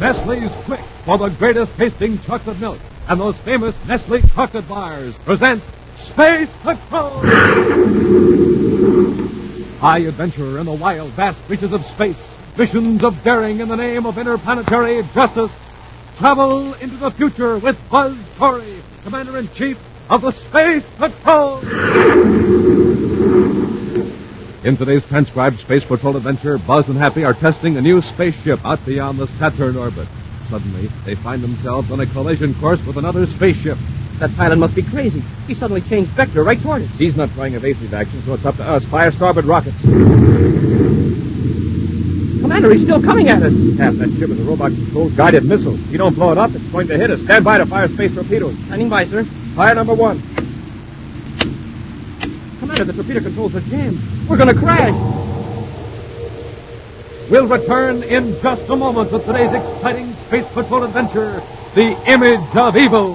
Nestle's Quik for the greatest tasting chocolate milk and those famous Nestle chocolate bars present Space Patrol! High adventure in the wild, vast reaches of space. Missions of daring in the name of interplanetary justice. Travel into the future with Buzz Corey, Commander-in-Chief of the Space Patrol! In today's transcribed Space Patrol adventure, Buzz and Happy are testing a new spaceship out beyond the Saturn orbit. Suddenly, they find themselves on a collision course with another spaceship. That pilot must be crazy. He suddenly changed vector right toward us. He's not trying evasive action, so it's up to us. Fire starboard rockets. Commander, he's still coming at us. Half that ship is a robot-controlled guided missile. If you don't blow it up, it's going to hit us. Stand by to fire space torpedoes. Standing by, sir. Fire number one. Commander, the torpedo controls are jammed. We're going to crash. We'll return in just a moment with today's exciting Space Patrol adventure, The Image of Evil.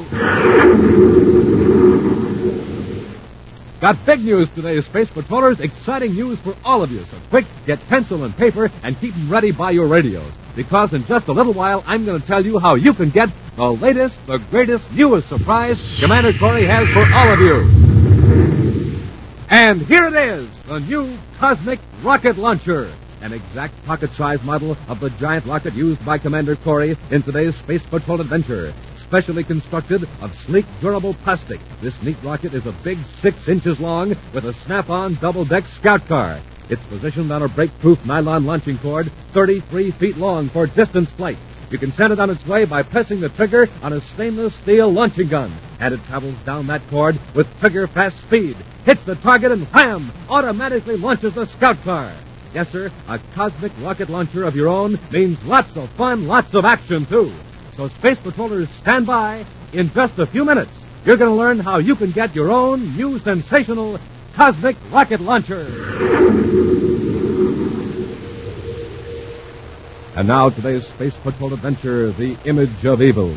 Got big news today, Space Patrollers. Exciting news for all of you. So quick, get pencil and paper and keep them ready by your radios. Because in just a little while, I'm going to tell you how you can get the latest, the greatest, newest surprise Commander Corey has for all of you. And here it is, the new Cosmic Rocket Launcher. An exact pocket-sized model of the giant rocket used by Commander Corey in today's Space Patrol adventure. Specially constructed of sleek, durable plastic, this neat rocket is a big six inches long with a snap-on double-deck scout car. It's positioned on a brake-proof nylon launching cord 33 feet long for distance flight. You can send it on its way by pressing the trigger on a stainless steel launching gun. And it travels down that cord with trigger-fast speed. Hits the target and wham! Automatically launches the scout car. Yes, sir, a cosmic rocket launcher of your own means lots of fun, lots of action, too. So, Space Patrollers, stand by. In just a few minutes, you're going to learn how you can get your own new sensational cosmic rocket launcher. And now, today's Space Patrol adventure, The Image of Evil.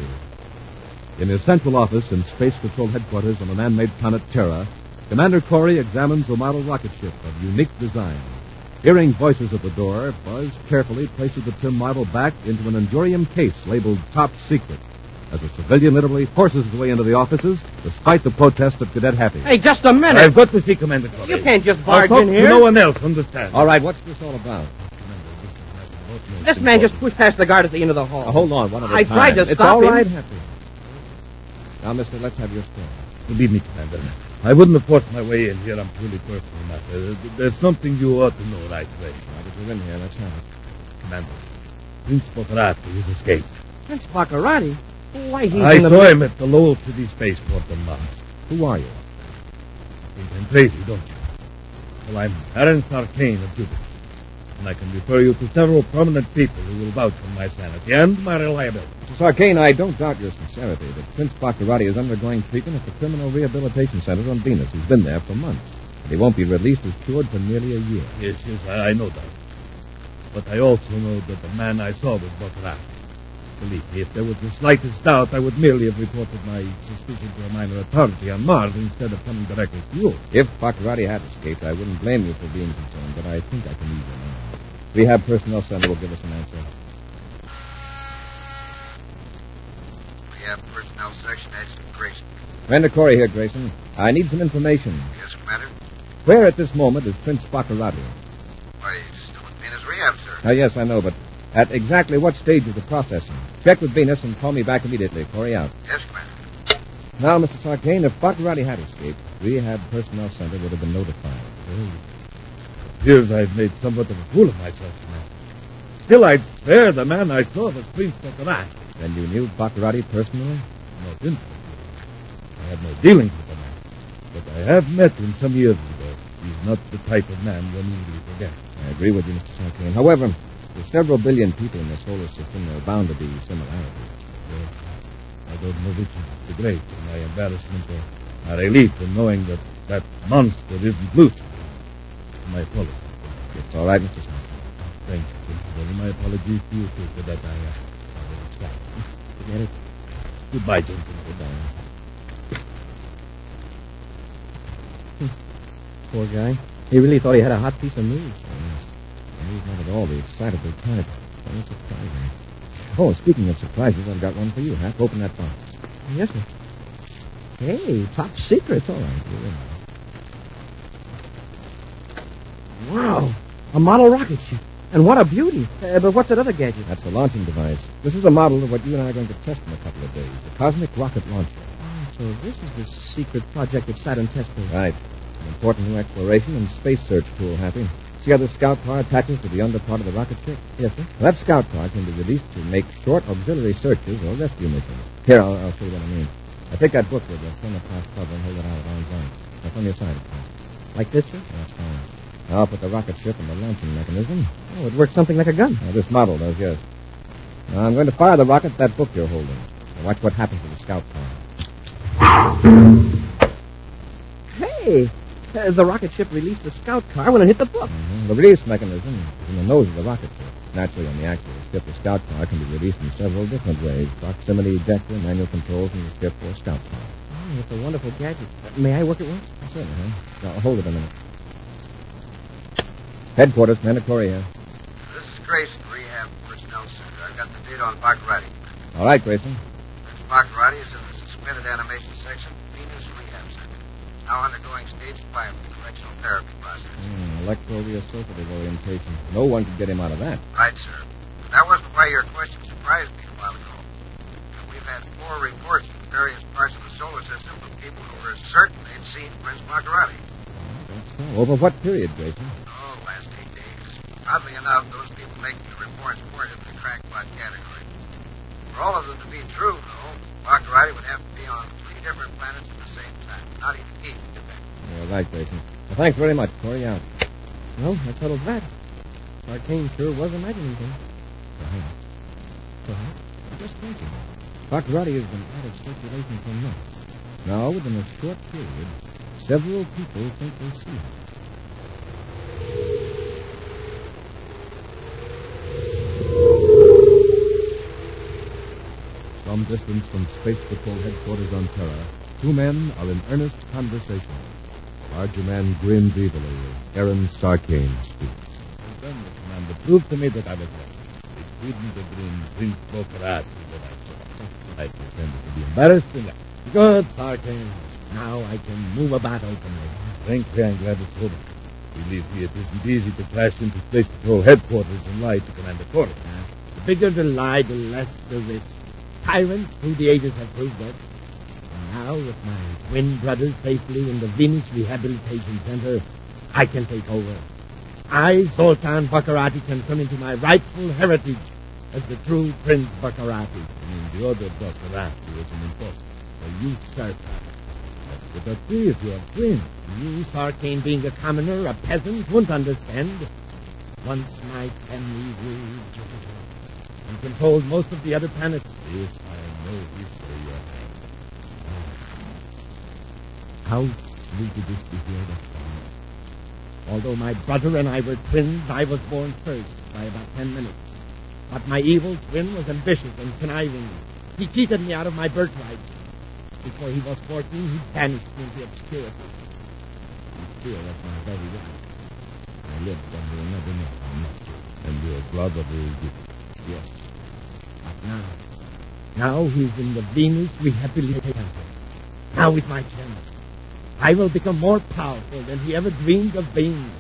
In his central office in Space Patrol headquarters on the man-made planet Terra, Commander Corey examines a model rocket ship of unique design. Hearing voices at the door, Buzz carefully places the tin model back into an Endurium case labeled Top Secret. As a civilian literally forces his way into the offices, despite the protest of Cadet Happy. Hey, just a minute. I've got to see Commander Corey. You can't just I'll barge in here. no one else, understand? All right, what's this all about? This man just pushed past the guard at the end of the hall. Now, hold on, one at a I time. tried to it's stop all him. right, Happy. Now, mister, let's have your story. Believe me, Commander. I wouldn't have forced my way in here on purely personal matter. There's something you ought to know right away. Now that you're in here, let's have it. Commander, Prince Baccarati has escaped. Prince Baccarati? Why, he's I in the... saw him at the Lowell City Spaceport on Mars. Who are you? Think I'm crazy, don't you? Well, I'm Terence Arcane of Jupiter. And I can refer you to several prominent people who will vouch for my sanity and my reliability. Mr. Sarkane, I don't doubt your sincerity, but Prince Baccarati is undergoing treatment at the Criminal Rehabilitation Center on Venus. He's been there for months. And he won't be released as cured for nearly a year. Yes, yes, I, I know that. But I also know that the man I saw was Baccarati. Believe me, if there was the slightest doubt, I would merely have reported my suspicion to a minor authority on Mars instead of coming directly to you. If Baccarati had escaped, I wouldn't blame you for being concerned, but I think I can ease your mind. Rehab Personnel Center will give us an answer. Rehab personnel section, Adjutant Grayson. Commander Corey here, Grayson. I need some information. Yes, Commander? Where at this moment is Prince Baccarati? Why, he's still in his rehab, sir. Ah, yes, I know, but at exactly what stage of the processing? Check with Venus and call me back immediately. Corey out. Yes, Commander. Now, Mr. Sarkane, if Baccarati had escaped, Rehab Personnel Center would have been notified. Appears I've made somewhat of a fool of myself, Commander. Still, I'd spare the man I saw was Prince Baccarati. Then you knew Baccarati personally? Not intimately. I had no dealings with the man. But I have met him some years ago. He's not the type of man one easily forgets. I agree with you, Mr. Sarkane. However, there's several billion people in the solar system. There are bound to be similarities. Well, I don't know which is the great, my embarrassment or my relief in knowing that that monster isn't Lucifer. My apologies. It's all right, Mr. Sarkane. Thank you, Principal. My apologies to you, too, for that I, uh, I. Forget it. Goodbye, gentlemen. Goodbye. Poor guy. He really thought he had a hot piece of news. And he's not at all the excitable type. Very surprising. Oh, speaking of surprises, I've got one for you, Hap. Open that box. Yes, sir. Hey, top secret. All right. You're in. Wow. A model rocket ship. And what a beauty. Uh, but what's that other gadget? That's a launching device. This is a model of what you and I are going to test in a couple of days. The Cosmic Rocket Launcher. Oh, so this is the secret project that Saturn test built. Right. An important new exploration and space search tool, Happy. See how the scout car attaches to the under part of the rocket ship? Yes, sir. That scout car can be released to make short auxiliary searches or rescue missions. Here, I'll, I'll show you what I mean. Now, take that book with the thermoplast cover and hold it out at arm's length. That's on your side, of course. Like this, sir? That's fine. Now, I'll put the rocket ship in the launching mechanism. Oh, it works something like a gun. Now, this model does, yes. Now, I'm going to fire the rocket at that book you're holding. Now, watch what happens to the scout car. Hey, uh, the rocket ship released the scout car when it hit the book. Mhm. The release mechanism is in the nose of the rocket ship. Naturally, on the actual ship, the scout car can be released in several different ways. Proximity, ejector, manual controls from the ship or scout car. Oh, it's a wonderful gadget. Uh, may I work it once? Certainly, huh? Now, hold it a minute. Headquarters, mandatory here. This is Grayson, rehab personnel center. I've got the data on Baccarati. All right, Grayson. Next Baccarati is in the suspended animation section, Venus Rehab Center. Now undergoing stage five of the correctional therapy process. Hmm, electroreassociative orientation. No one could get him out of that. Right, sir. But that wasn't why your question surprised me a while ago. We've had four reports from various parts of the solar system from people who were certain they'd seen Prince Baccarati. Over what period, Grayson? Oddly enough, those people making the reports weren't in the crackpot category. For all of them to be true, though, Baccarati would have to be on three different planets at the same time. Not even he could do that. You're right, Grayson. Well, thanks very much. Corey out. Well, that settles that. Sarkane sure was imagining things. Perhaps. Perhaps. I'm just thinking. Baccarati has been out of circulation for months. Now, within a short period, several people think they see him. Some distance from Space Patrol headquarters on Terra, two men are in earnest conversation. The larger man grins evilly as Aaron Sarkane speaks. Then the commander proved to me that I was right. It couldn't have been Prince Baccarati that I saw. I pretended to be embarrassed and. Good, Sarkane. Now I can move about openly. Frankly, I'm glad it's over. Believe me, it isn't easy to crash into Space Patrol headquarters and lie to Commander Corey. The bigger the lie, the less the risk. Tyrants through the ages have proved that. And now, with my twin brothers safely in the Venus Rehabilitation Center, I can take over. I, Zoltan Baccarati, can come into my rightful heritage as the true Prince Baccarati. And the other Baccarati was an imposter. A usurper. How could that be if you are twins? You, Sarkane, being a commoner, a peasant, won't understand. Once my family ruled and controlled most of the other planets. This I know history, Your Highness. How sweet it is to hear that song. Although my brother and I were twins, I was born first by about ten minutes. But my evil twin was ambitious and conniving. He cheated me out of my birthright. Before he was fourteen, he banished me into obscurity. You feel that's my very life. I lived under another name, I must you. And your brother is different. Yes. Now, now he's in the Venus Rehabilitation. Now is my chance. I will become more powerful than he ever dreamed of being.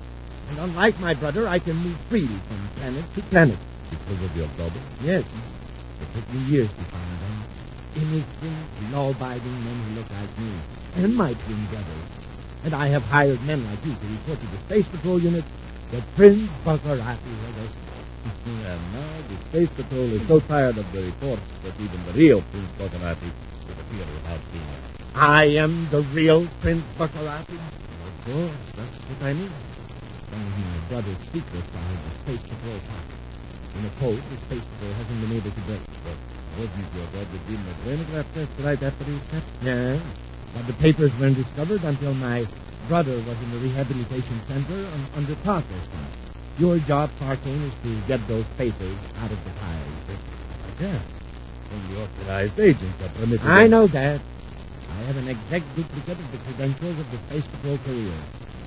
And unlike my brother, I can move freely from planet to planet. Because of your brother? Yes, it took me years to find them. Innocent, law-abiding men who look like me, and my twin brothers. And I have hired men like you to report to the Space Patrol unit that Prince Baccarati was us. and now the Space Patrol is so tired of the reports that even the real Prince Baccarati would appear without being I am the real Prince Baccarati. Of course, that's what I mean. Of my brother's secrets are in the Space Patrol pocket. In a code the Space Patrol hasn't been able to break. But Wasn't your brother a telegraph test right after he was? Yeah, but the papers weren't discovered until my brother was in the rehabilitation center under process. Your job, Sarkane, is to get those papers out of the files. Yeah. Only authorized agents are permitted. I know that. I have an exact duplicate of the credentials of the Space Patrol career.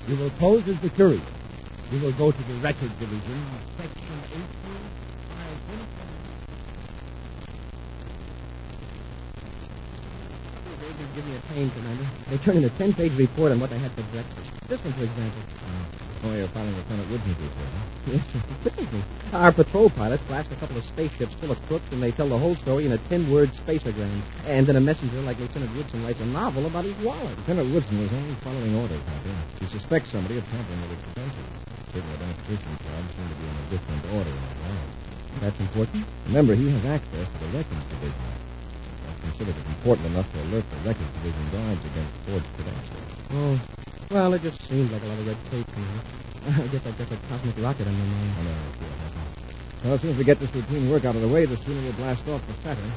You will pose as the courier. You will go to the record division, section 18. Give me a pain, Commander. They turned in a ten-page report on what they had for breakfast. This one, for example. Mm. Oh, you're following Lieutenant Woodson's report, huh? Yes, sir. Typically. Our patrol pilots blast a couple of spaceships full of crooks, and they tell the whole story in a ten-word spaceogram. And then a messenger like Lieutenant Woodson writes a novel about his wallet. Lieutenant Woodson was only following orders, Happy. He suspects somebody of tampering with his credentials. Civil identification cards seem to be in a different order in the lab. That's important. Remember, he has access to the records division. I consider it important enough to alert the records division guards against forged credentials. Oh, well, it just seems like a lot of red tape, Commander. I guess I've got that cosmic rocket on my mind. I know, I see what. Well, as soon as we get this routine work out of the way, the sooner we'll blast off for Saturn.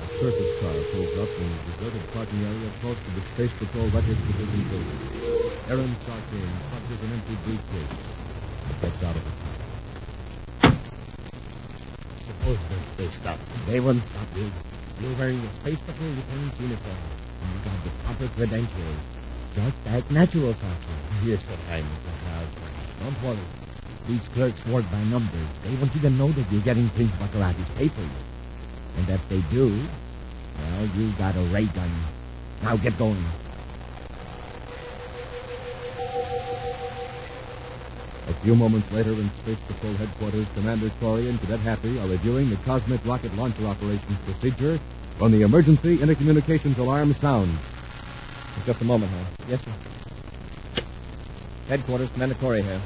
A surface car pulls up in the deserted parking area close to the Space Patrol Records Division building. Aaron Sarkane punches an empty briefcase and gets out of the car. Suppose they, stop. They won't stop you. You're wearing a Space Patrol lieutenant's uniform. And you got the proper credentials. Just like natural Sergeant. Yes, sir. I'm Mr. Klaus. Don't worry. These clerks work by numbers. They won't even know that you're getting Prince Baccarati's papers. And if they do, well, you got a ray gun. Now get going. A few moments later in Space Patrol headquarters, Commander Corey and Cadet Happy are reviewing the cosmic rocket launcher operations procedure when the emergency intercommunications alarm sounds. Just a moment, Hal. Yes, sir. Headquarters, Commander Corey here.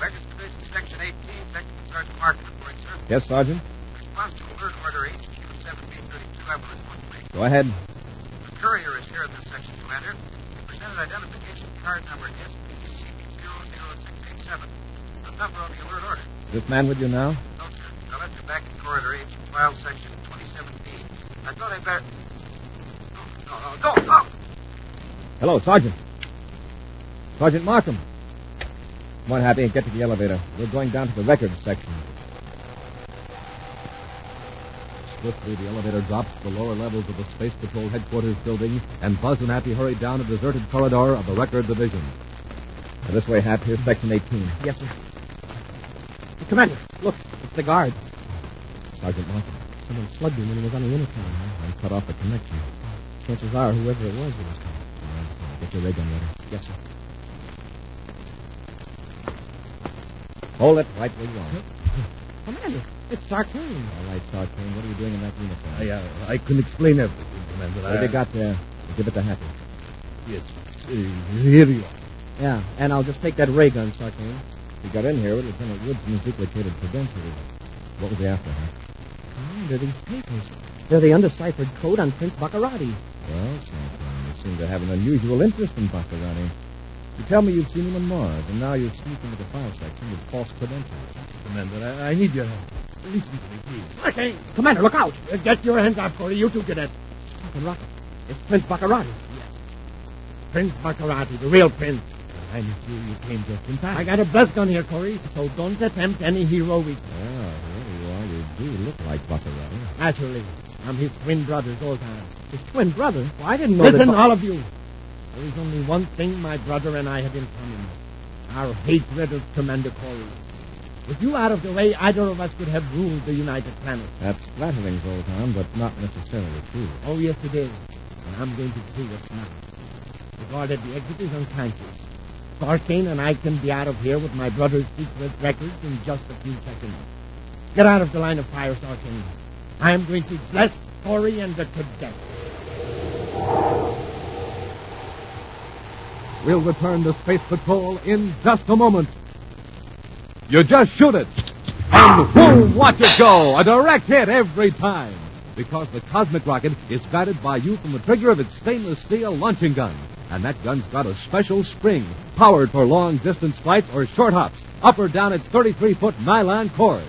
Records Division, Section 18, Technical Sergeant Martin reporting, sir. Yes, Sergeant? Response to alert order HQ 1732, I will report, please. Go ahead. The courier is here in this section, Commander. He presented identification card number SPC00687. The number on the alert order. Is this man with you now? No, sir. I left him back in corridor H, file section 27B. I thought I'd better... No, no, no! Hello, Sergeant. Sergeant Markham. Come on, Happy, get to the elevator. We're going down to the records section. Swiftly, the elevator drops to the lower levels of the Space Patrol headquarters building, and Buzz and Happy hurry down a deserted corridor of the record division. Now, this way, Hap. Here's section 18. Yes, sir. Commander, look, it's the guard. Sergeant Martin. Someone slugged him when he was on the intercom. I'm cut off the connection. Chances are whoever it was he was coming. All right, get your ray gun ready. Yes, sir. Hold it right where you are. Commander, it's Sarkane. All right, Sergeant. What are you doing in that uniform? I, uh, I can explain everything, Commander. What have you got there? Give it to Happy. Yes. Uh, here you are. Yeah, and I'll just take that ray gun, Sarkane. He got in here with Lieutenant Woodson's duplicated credentials. What was he after, huh? Commander, these papers. They're the undeciphered code on Prince Baccarati. Well, Sergeant, you seem to have an unusual interest in Baccarati. You tell me you've seen him on Mars, and now you're sneaking into the file section with false credentials. Commander, I, I need your help. Listen to me, please. Okay, Commander, look out! Uh, get your hands up, Corey. You two cadet. Fucking rocket. It's Prince Baccarati. Yes. Prince Baccarati, the real prince. I'm sure you came just in time. I got a buzz gun here, Corey, so don't attempt any heroic. Well, ah, here you are. You do look like Baccarati. Naturally, I'm his twin brother, old time. His twin brother? Well, I didn't know Listen, all of you. There is only one thing my brother and I have in common. Our hatred of Commander Corey. With you out of the way, either of us could have ruled the United Planet. That's flattering, Zoltan, but not necessarily true. Oh, yes, it is. And I'm going to prove it now. Regarded the exit is unconscious. Sarkane and I can be out of here with my brother's secret records in just a few seconds. Get out of the line of fire, Sarkane. I am going to bless Corey and the cadet. We'll return to Space Patrol in just a moment. You just shoot it, and boom, watch it go. A direct hit every time. Because the cosmic rocket is guided by you from the trigger of its stainless steel launching gun. And that gun's got a special spring, powered for long distance flights or short hops, up or down its 33 foot nylon cord.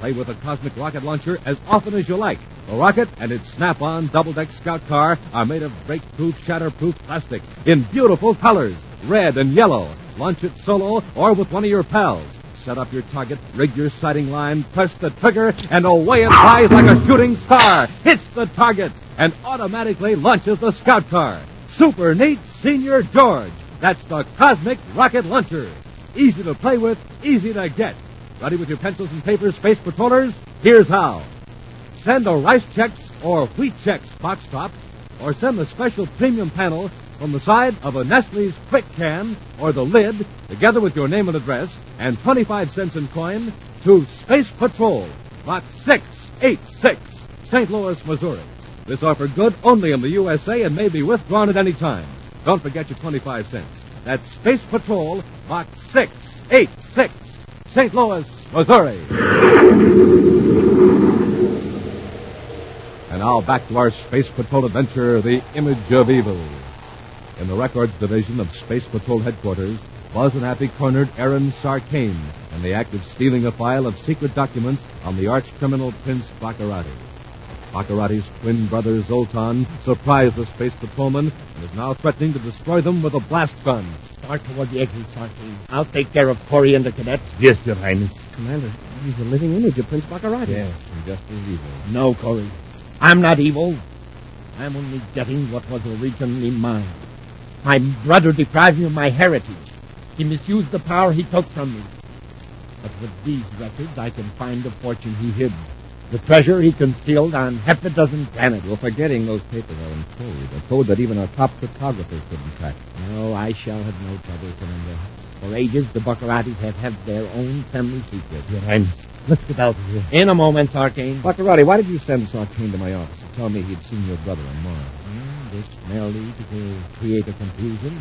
Play with a cosmic rocket launcher as often as you like. The rocket and its snap on double deck scout car are made of break proof, shatter proof plastic in beautiful colors red and yellow. Launch it solo or with one of your pals. Set up your target, rig your sighting line, press the trigger, and away it flies like a shooting star. Hits the target and automatically launches the scout car. Super neat, Senior George. That's the Cosmic Rocket Launcher. Easy to play with, easy to get. Ready with your pencils and papers, Space Patrollers? Here's how. Send a Rice Chex or Wheat Chex box top, or send the special premium panel from the side of a Nestle's Quik Can or the lid, together with your name and address, and 25 cents in coin, to Space Patrol, Box 686, St. Louis, Missouri. This offer good only in the USA and may be withdrawn at any time. Don't forget your 25 cents. That's Space Patrol, Box 686, St. Louis, Missouri. And now back to our Space Patrol adventure, The Image of Evil. In the Records Division of Space Patrol Headquarters, Buzz and Happy cornered Aaron Sarkane in the act of stealing a file of secret documents on the arch criminal Prince Baccarati. Baccarati's twin brother Zoltan surprised the space patrolman and is now threatening to destroy them with a blast gun. Start toward the exit, Sarkane. I'll take care of Corey and the cadets. Yes, Your Highness. Commander, he's a living image of Prince Baccarati. Yes, and just as evil. No, Corey. I'm not evil. I'm only getting what was originally mine. My brother deprived me of my heritage. He misused the power he took from me. But with these records, I can find the fortune he hid. The treasure he concealed on half a dozen planets. You're forgetting those papers are in code, a code that even our top cryptographers couldn't crack. No, I shall have no trouble, Commander. For ages, the Baccaratis have had their own family secret. Your Highness, let's get out of here. In a moment, Sarkane. Baccarati, why did you send Sarkane to my office to tell me he'd seen your brother on Mars? Hmm, This merely to create a confusion.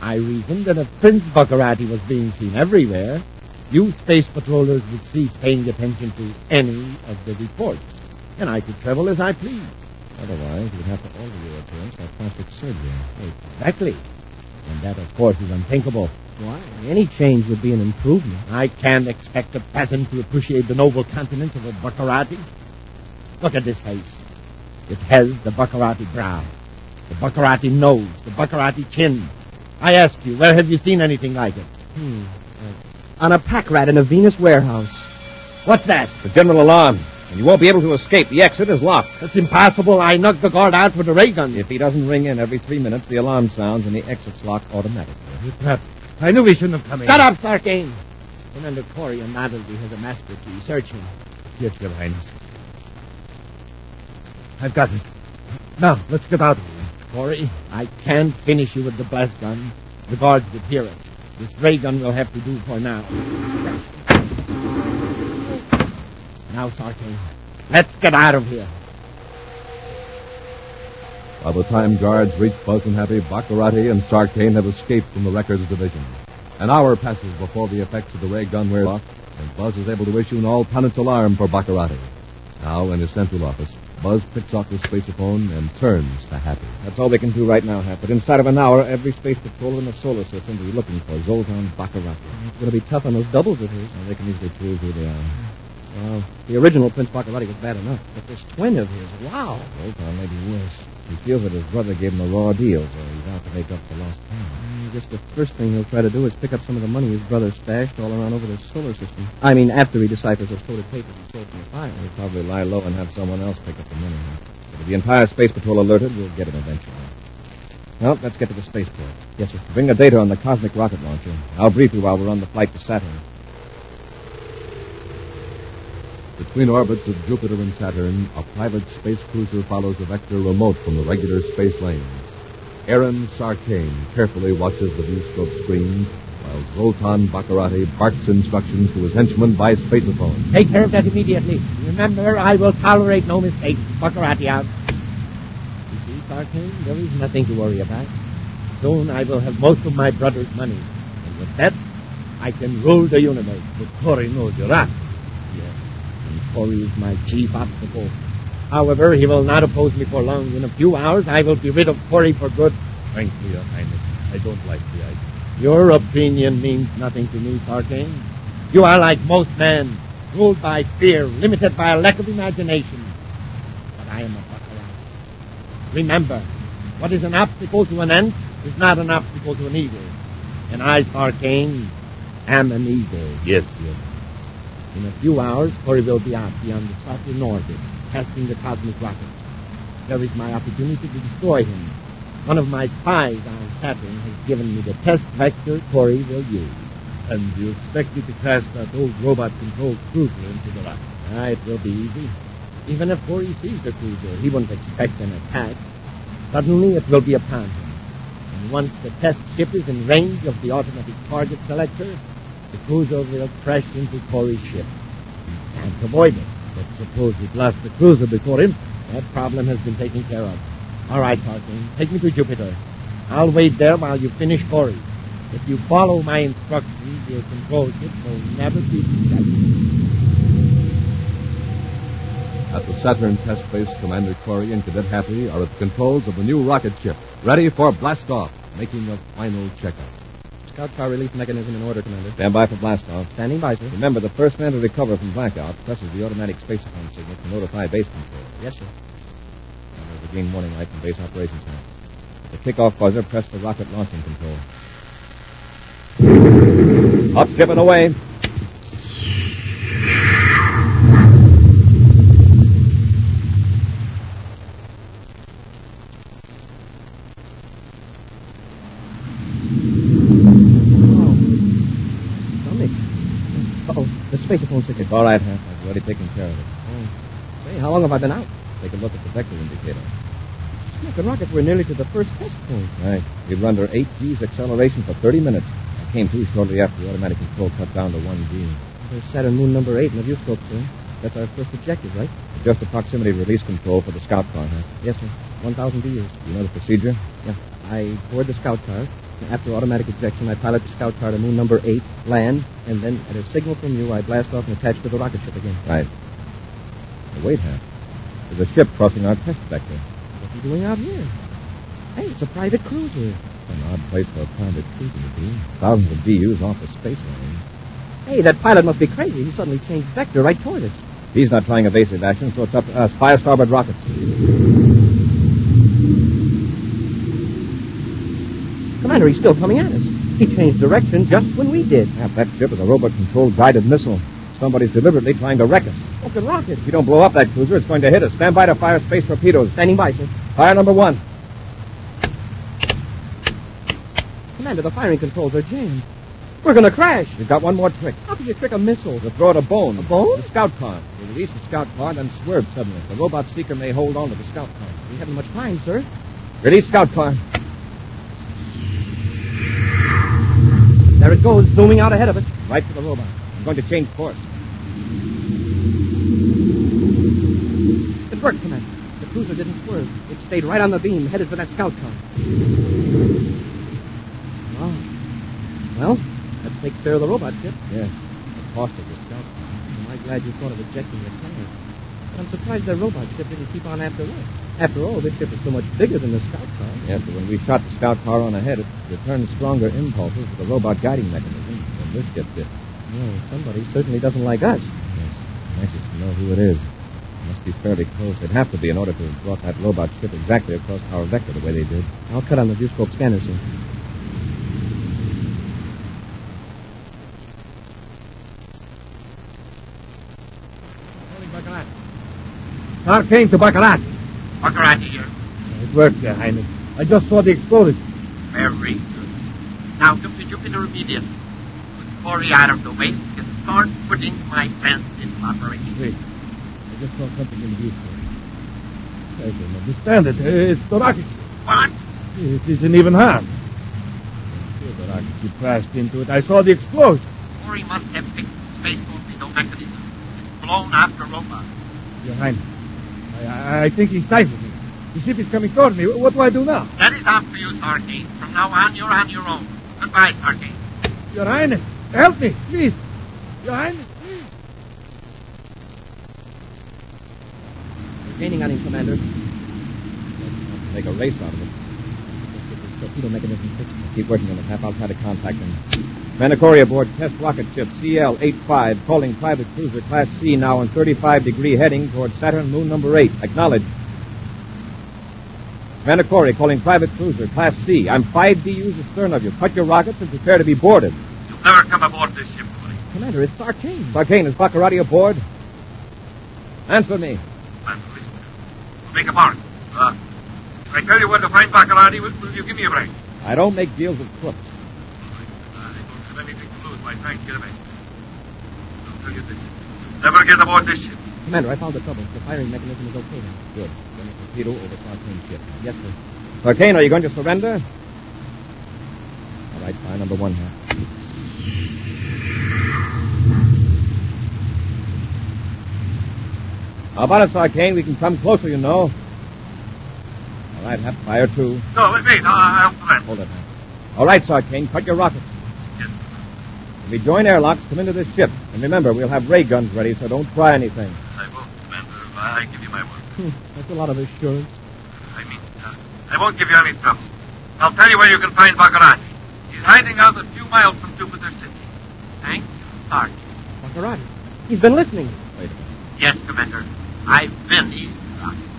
I reasoned that if Prince Baccarati was being seen everywhere, you space patrollers would cease paying attention to any of the reports, and I could travel as I pleased. Otherwise, you'd have to alter your appearance by plastic surgery. Exactly. And that, of course, is unthinkable. Why? Any change would be an improvement. I can't expect a peasant to appreciate the noble countenance of a Baccarati. Look at this face. It has the Baccarati brow, the Baccarati nose, the Baccarati chin. I ask you, where have you seen anything like it? Hmm. On a pack rat in a Venus warehouse. What's that? The general alarm, and you won't be able to escape. The exit is locked. That's impossible. I knocked the guard out with a ray gun. If he doesn't ring in every three minutes, the alarm sounds and the exit's locked automatically. Perhaps. I knew we shouldn't have come in. Shut up, Sarkane. Commander Corey undoubtedly has a master key. Search him. Yes, Your Highness. I've got it. Now, let's get out of here. Corey, I can't finish you with the blast gun. The guards would hear it. This ray gun will have to do for now. Now, Sarkane, let's get out of here. By the time guards reach Buzz and Happy, Baccarati and Sarkane have escaped from the Records Division. An hour passes before the effects of the ray gun wear off, and Buzz is able to issue an all-planets alarm for Baccarati. Now, in his central office, Buzz picks off the spaceophone and turns to Happy. That's all they can do right now, Hap. But inside of an hour, every space patrol in the solar system will be looking for Zoltan Baccarati. It's going to be tough on those doubles of his. Well, they can easily prove who they are. Well, the original Prince Baccarati was bad enough, but this twin of his, wow. Zoltan may be worse. He feels that his brother gave him a raw deal, so he's out to make up for lost time. I guess the first thing he'll try to do is pick up some of the money his brother stashed all around over the solar system. I mean, after he deciphers those coded papers he stole from the fire. He'll probably lie low and have someone else pick up the money. But with the entire space patrol alerted, we'll get him eventually. Well, let's get to the spaceport. Yes, sir. Bring the data on the cosmic rocket launcher. I'll brief you while we're on the flight to Saturn. Between orbits of Jupiter and Saturn, a private space cruiser follows a vector remote from the regular space lanes. Aaron Sarkane carefully watches the viewscope screens while Zoltan Baccarati barks instructions to his henchman by spaceophone. Take care of that immediately. Remember, I will tolerate no mistakes. Baccarati out. You see, Sarkane, there is nothing to worry about. Soon I will have most of my brother's money. And with that, I can rule the universe. But Corey knows you're at. And Corey is my chief obstacle. However, he will not oppose me for long. In a few hours, I will be rid of Corey for good. Thank you, Your Highness. I don't like the idea. Your opinion means nothing to me, Sarkane. You are like most men, ruled by fear, limited by a lack of imagination. But I am a Baccarati. Remember, what is an obstacle to an ant is not an obstacle to an eagle. And I, Sarkane, am an eagle. Yes, yes. In a few hours, Corey will be out beyond the Saturn orbit, testing the cosmic rocket. There is my opportunity to destroy him. One of my spies on Saturn has given me the test vector Corey will use. And you expect me to crash that old robot-controlled cruiser into the rocket? Ah, it will be easy. Even if Corey sees the cruiser, he won't expect an attack. Suddenly, it will be upon him. And once the test ship is in range of the automatic target selector, the cruiser will crash into Corey's ship. He can't avoid it. But suppose we blast the cruiser before him? That problem has been taken care of. All right, Sarkane, take me to Jupiter. I'll wait there while you finish Corey. If you follow my instructions, your control ship will never be detected. At the Saturn test base, Commander Corey and Cadet Happy are at the controls of the new rocket ship, ready for blastoff, making a final checkup. Scout car release mechanism in order, Commander. Stand by for blastoff. Standing by, sir. Remember, the first man to recover from blackout presses the automatic spacephone signal to notify base control. Yes, sir. Now, there's a green warning light from base operations center. The kickoff buzzer, press the rocket launching control. Up, ship and away. Stomach. Uh-oh, the spacephone signal. It's all right, Hap. I've already taken care of it. Hey, how long have I been out? Take a look at the vector indicator. The rockets were nearly to the first test point. Right. We have run under 8 G's acceleration for 30 minutes. I came to shortly after the automatic control cut down to 1 G. There's Saturn moon number eight in the viewscope, sir. That's our first objective, right? Just the proximity release control for the scout car, huh? Yes, sir. 1,000 DUs. You know the procedure? Yeah. I board the scout car. After automatic ejection, I pilot the scout car to moon number eight, land, and then at a signal from you, I blast off and attach to the rocket ship again. Right. Now, wait, Hap. There's a ship crossing our test vector. are you doing out here? Hey, it's a private cruiser. An odd place for a private cruiser to be. Thousands of DUs off the space lane. Hey, that pilot must be crazy. He suddenly changed vector right toward us. He's not trying evasive action, so it's up to us. Fire starboard rockets. He's still coming at us. He changed direction just when we did. That ship is a robot-controlled guided missile. Somebody's deliberately trying to wreck us. At rocket. If you don't blow up that cruiser, it's going to hit us. Stand by to fire space torpedoes. Standing by, sir. Fire number one. Commander, the firing controls are jammed. We're going to crash. We've got one more trick. How can you trick a missile? We'll throw it a bone. A bone? The scout car. Release the scout car and then swerve suddenly. The robot seeker may hold on to the scout car. We haven't much time, sir. Release scout car. There it goes, zooming out ahead of us. Right for the robot. I'm going to change course. It worked, Commander. The cruiser didn't swerve. It stayed right on the beam, headed for that scout car. Well, that takes care of the robot ship. Yes. The cost of the scout car. Am I glad you thought of ejecting the tank? I'm surprised the robot ship didn't keep on after us. After all, this ship is so much bigger than the scout car. Yes, but when we shot the scout car on ahead, it returned stronger impulses to the robot guiding mechanism than this ship did. Well, somebody certainly doesn't like us. Yes. Anxious to know who it is. It must be fairly close. It'd have to be in order to have brought that robot ship exactly across our vector the way they did. I'll cut on the viewscope scanner, sir. came to Baccarati. Baccarati here. It worked, Your Highness. I just saw the explosion. Very good. Now come to Jupiter immediately. With Corey out of the way, can start putting my plans into operation. Wait. I just saw something in the viewscope. I don't understand it. It's the rocket. What? It isn't even half. The rocket crashed into it. I saw the explosion. Corey must have fixed the space torpedo mechanism. It's blown after. Your Highness, I, I, I think he's stifled me. The ship is coming toward me. What do I do now? That is up to you, Sarkane. From now on, you're on your own. Goodbye, Sarkane. Your Highness, help me, please. Your Highness, please. We're gaining on him, Commander. Make a race out of it. Torpedo mechanism fixed. Keep working on it, Hap. I'll try to contact him. Commander Corey aboard test rocket ship CL-85, calling private cruiser Class C now on 35 degree heading toward Saturn moon number 8. Acknowledge. Commander Corey calling private cruiser Class C. I'm five DUs astern of you. Cut your rockets and prepare to be boarded. You'll never come aboard this ship, Corey. Commander, it's Sarkane. Sarkane, is Baccarati aboard? Answer me. We'll make a bargain. Uh, if I tell you where to find Baccarati, will, will you give me a break? I don't make deals with crooks. I don't have anything to lose by trying to get away. I'll tell you this. Never get aboard this ship. Commander, I found the trouble. The firing mechanism is okay now. Good. Send a torpedo over Sarkane's ship. Yes, sir. Sarkane, are you going to surrender? All right, fire number one here. How about it, Sarkane? We can come closer, you know. All right, have fire two. No, wait, wait. I'll surrender. Hold it now. All right, Sarkane, cut your rockets. When we join airlocks, come into this ship. And remember, we'll have ray guns ready, so don't try anything. I will, Commander. I give you my word. Hmm, that's a lot of assurance. I mean, uh, I won't give you any trouble. I'll tell you where you can find Baccarati. He's hiding out a few miles from Jupiter City. Thank you, Sergeant. He's been listening. Wait a minute. Yes, Commander. I've been eavesdropping.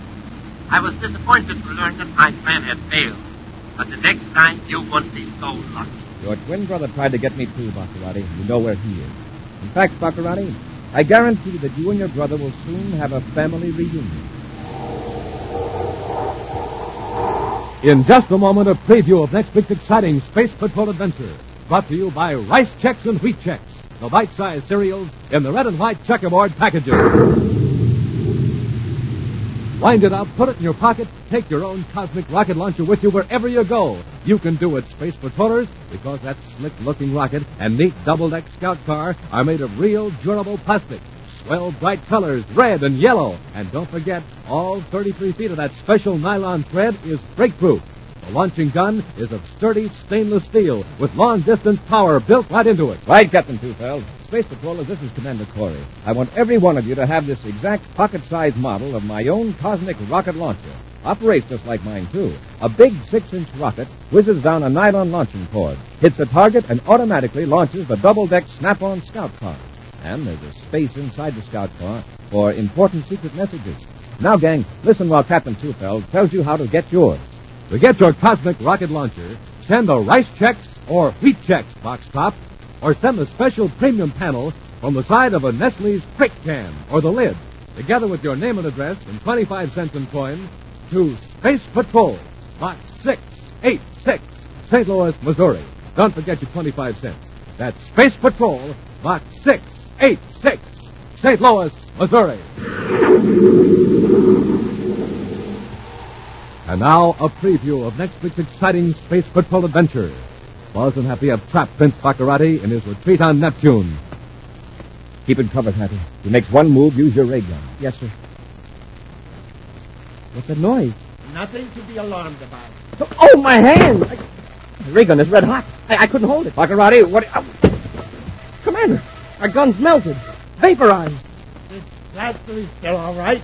I was disappointed to learn that my plan had failed. But the next time, you won't be so lucky. Your twin brother tried to get me too, Baccarati. You know where he is. In fact, Baccarati, I guarantee that you and your brother will soon have a family reunion. In just a moment, a preview of next week's exciting Space Patrol adventure. Brought to you by Rice Chex and Wheat Chex, the bite-sized cereals in the red and white checkerboard packages. Wind it up, put it in your pocket, take your own cosmic rocket launcher with you wherever you go. You can do it, Space Patrollers, because that slick-looking rocket and neat double-deck scout car are made of real durable plastic. Swell bright colors, red and yellow. And don't forget, all 33 feet of that special nylon thread is breakproof. The launching gun is of sturdy stainless steel with long-distance power built right into it. Right, Captain Tufeld. Space Patrollers, this is Commander Corey. I want every one of you to have this exact pocket-sized model of my own cosmic rocket launcher. Operates just like mine, too. A big six-inch rocket whizzes down a nylon launching cord, hits a target, and automatically launches the double-deck snap-on scout car. And there's a space inside the scout car for important secret messages. Now, gang, listen while Captain Tufeld tells you how to get yours. To get your cosmic rocket launcher, send a Rice Chex or Wheat Chex box top, or send the special premium panel from the side of a Nestle's Quik Can or the lid, together with your name and address and 25 cents in coin, to Space Patrol, Box 686, St. Louis, Missouri. Don't forget your 25 cents. That's Space Patrol, Box 686, St. Louis, Missouri. And now, a preview of next week's exciting Space Patrol adventure. Buzz and Happy have trapped Prince Baccarati in his retreat on Neptune. Keep it covered, Happy. If he makes one move, use your ray gun. Yes, sir. What's that noise? Nothing to be alarmed about. Oh, my hand! I, the ray gun is red hot. I, I couldn't hold it. Baccarati, what... Oh, Commander, our gun's melted. Vaporized. This blaster is still all right.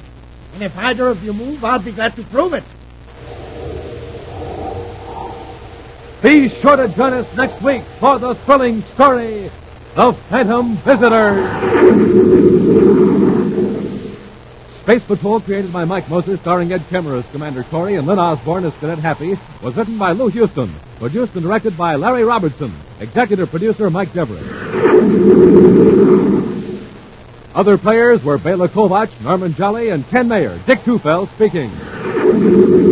And if either of you move, I'll be glad to prove it. Be sure to join us next week for the thrilling story, The Phantom Visitor. Space Patrol, created by Mike Moser, starring Ed Kemmer as Commander Corey and Lyn Osborn as Cadet Happy, was written by Lou Houston, produced and directed by Larry Robertson, executive producer Mike Deverett. Other players were Bela Kovacs, Norman Jolley, and Ken Mayer. Dick Tufeld speaking.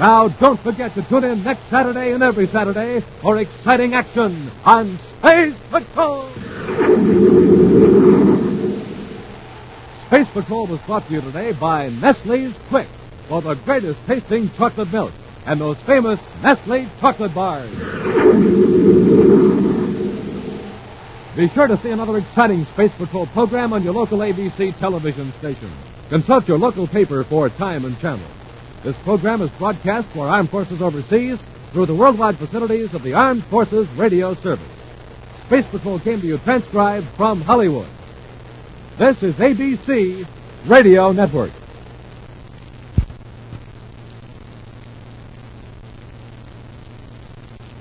Now, don't forget to tune in next Saturday and every Saturday for exciting action on Space Patrol. Space Patrol was brought to you today by Nestle's Quik for the greatest tasting chocolate milk and those famous Nestle chocolate bars. Be sure to see another exciting Space Patrol program on your local ABC television station. Consult your local paper for time and channel. This program is broadcast for Armed Forces overseas through the worldwide facilities of the Armed Forces Radio Service. Space Patrol came to you transcribed from Hollywood. This is ABC Radio Network.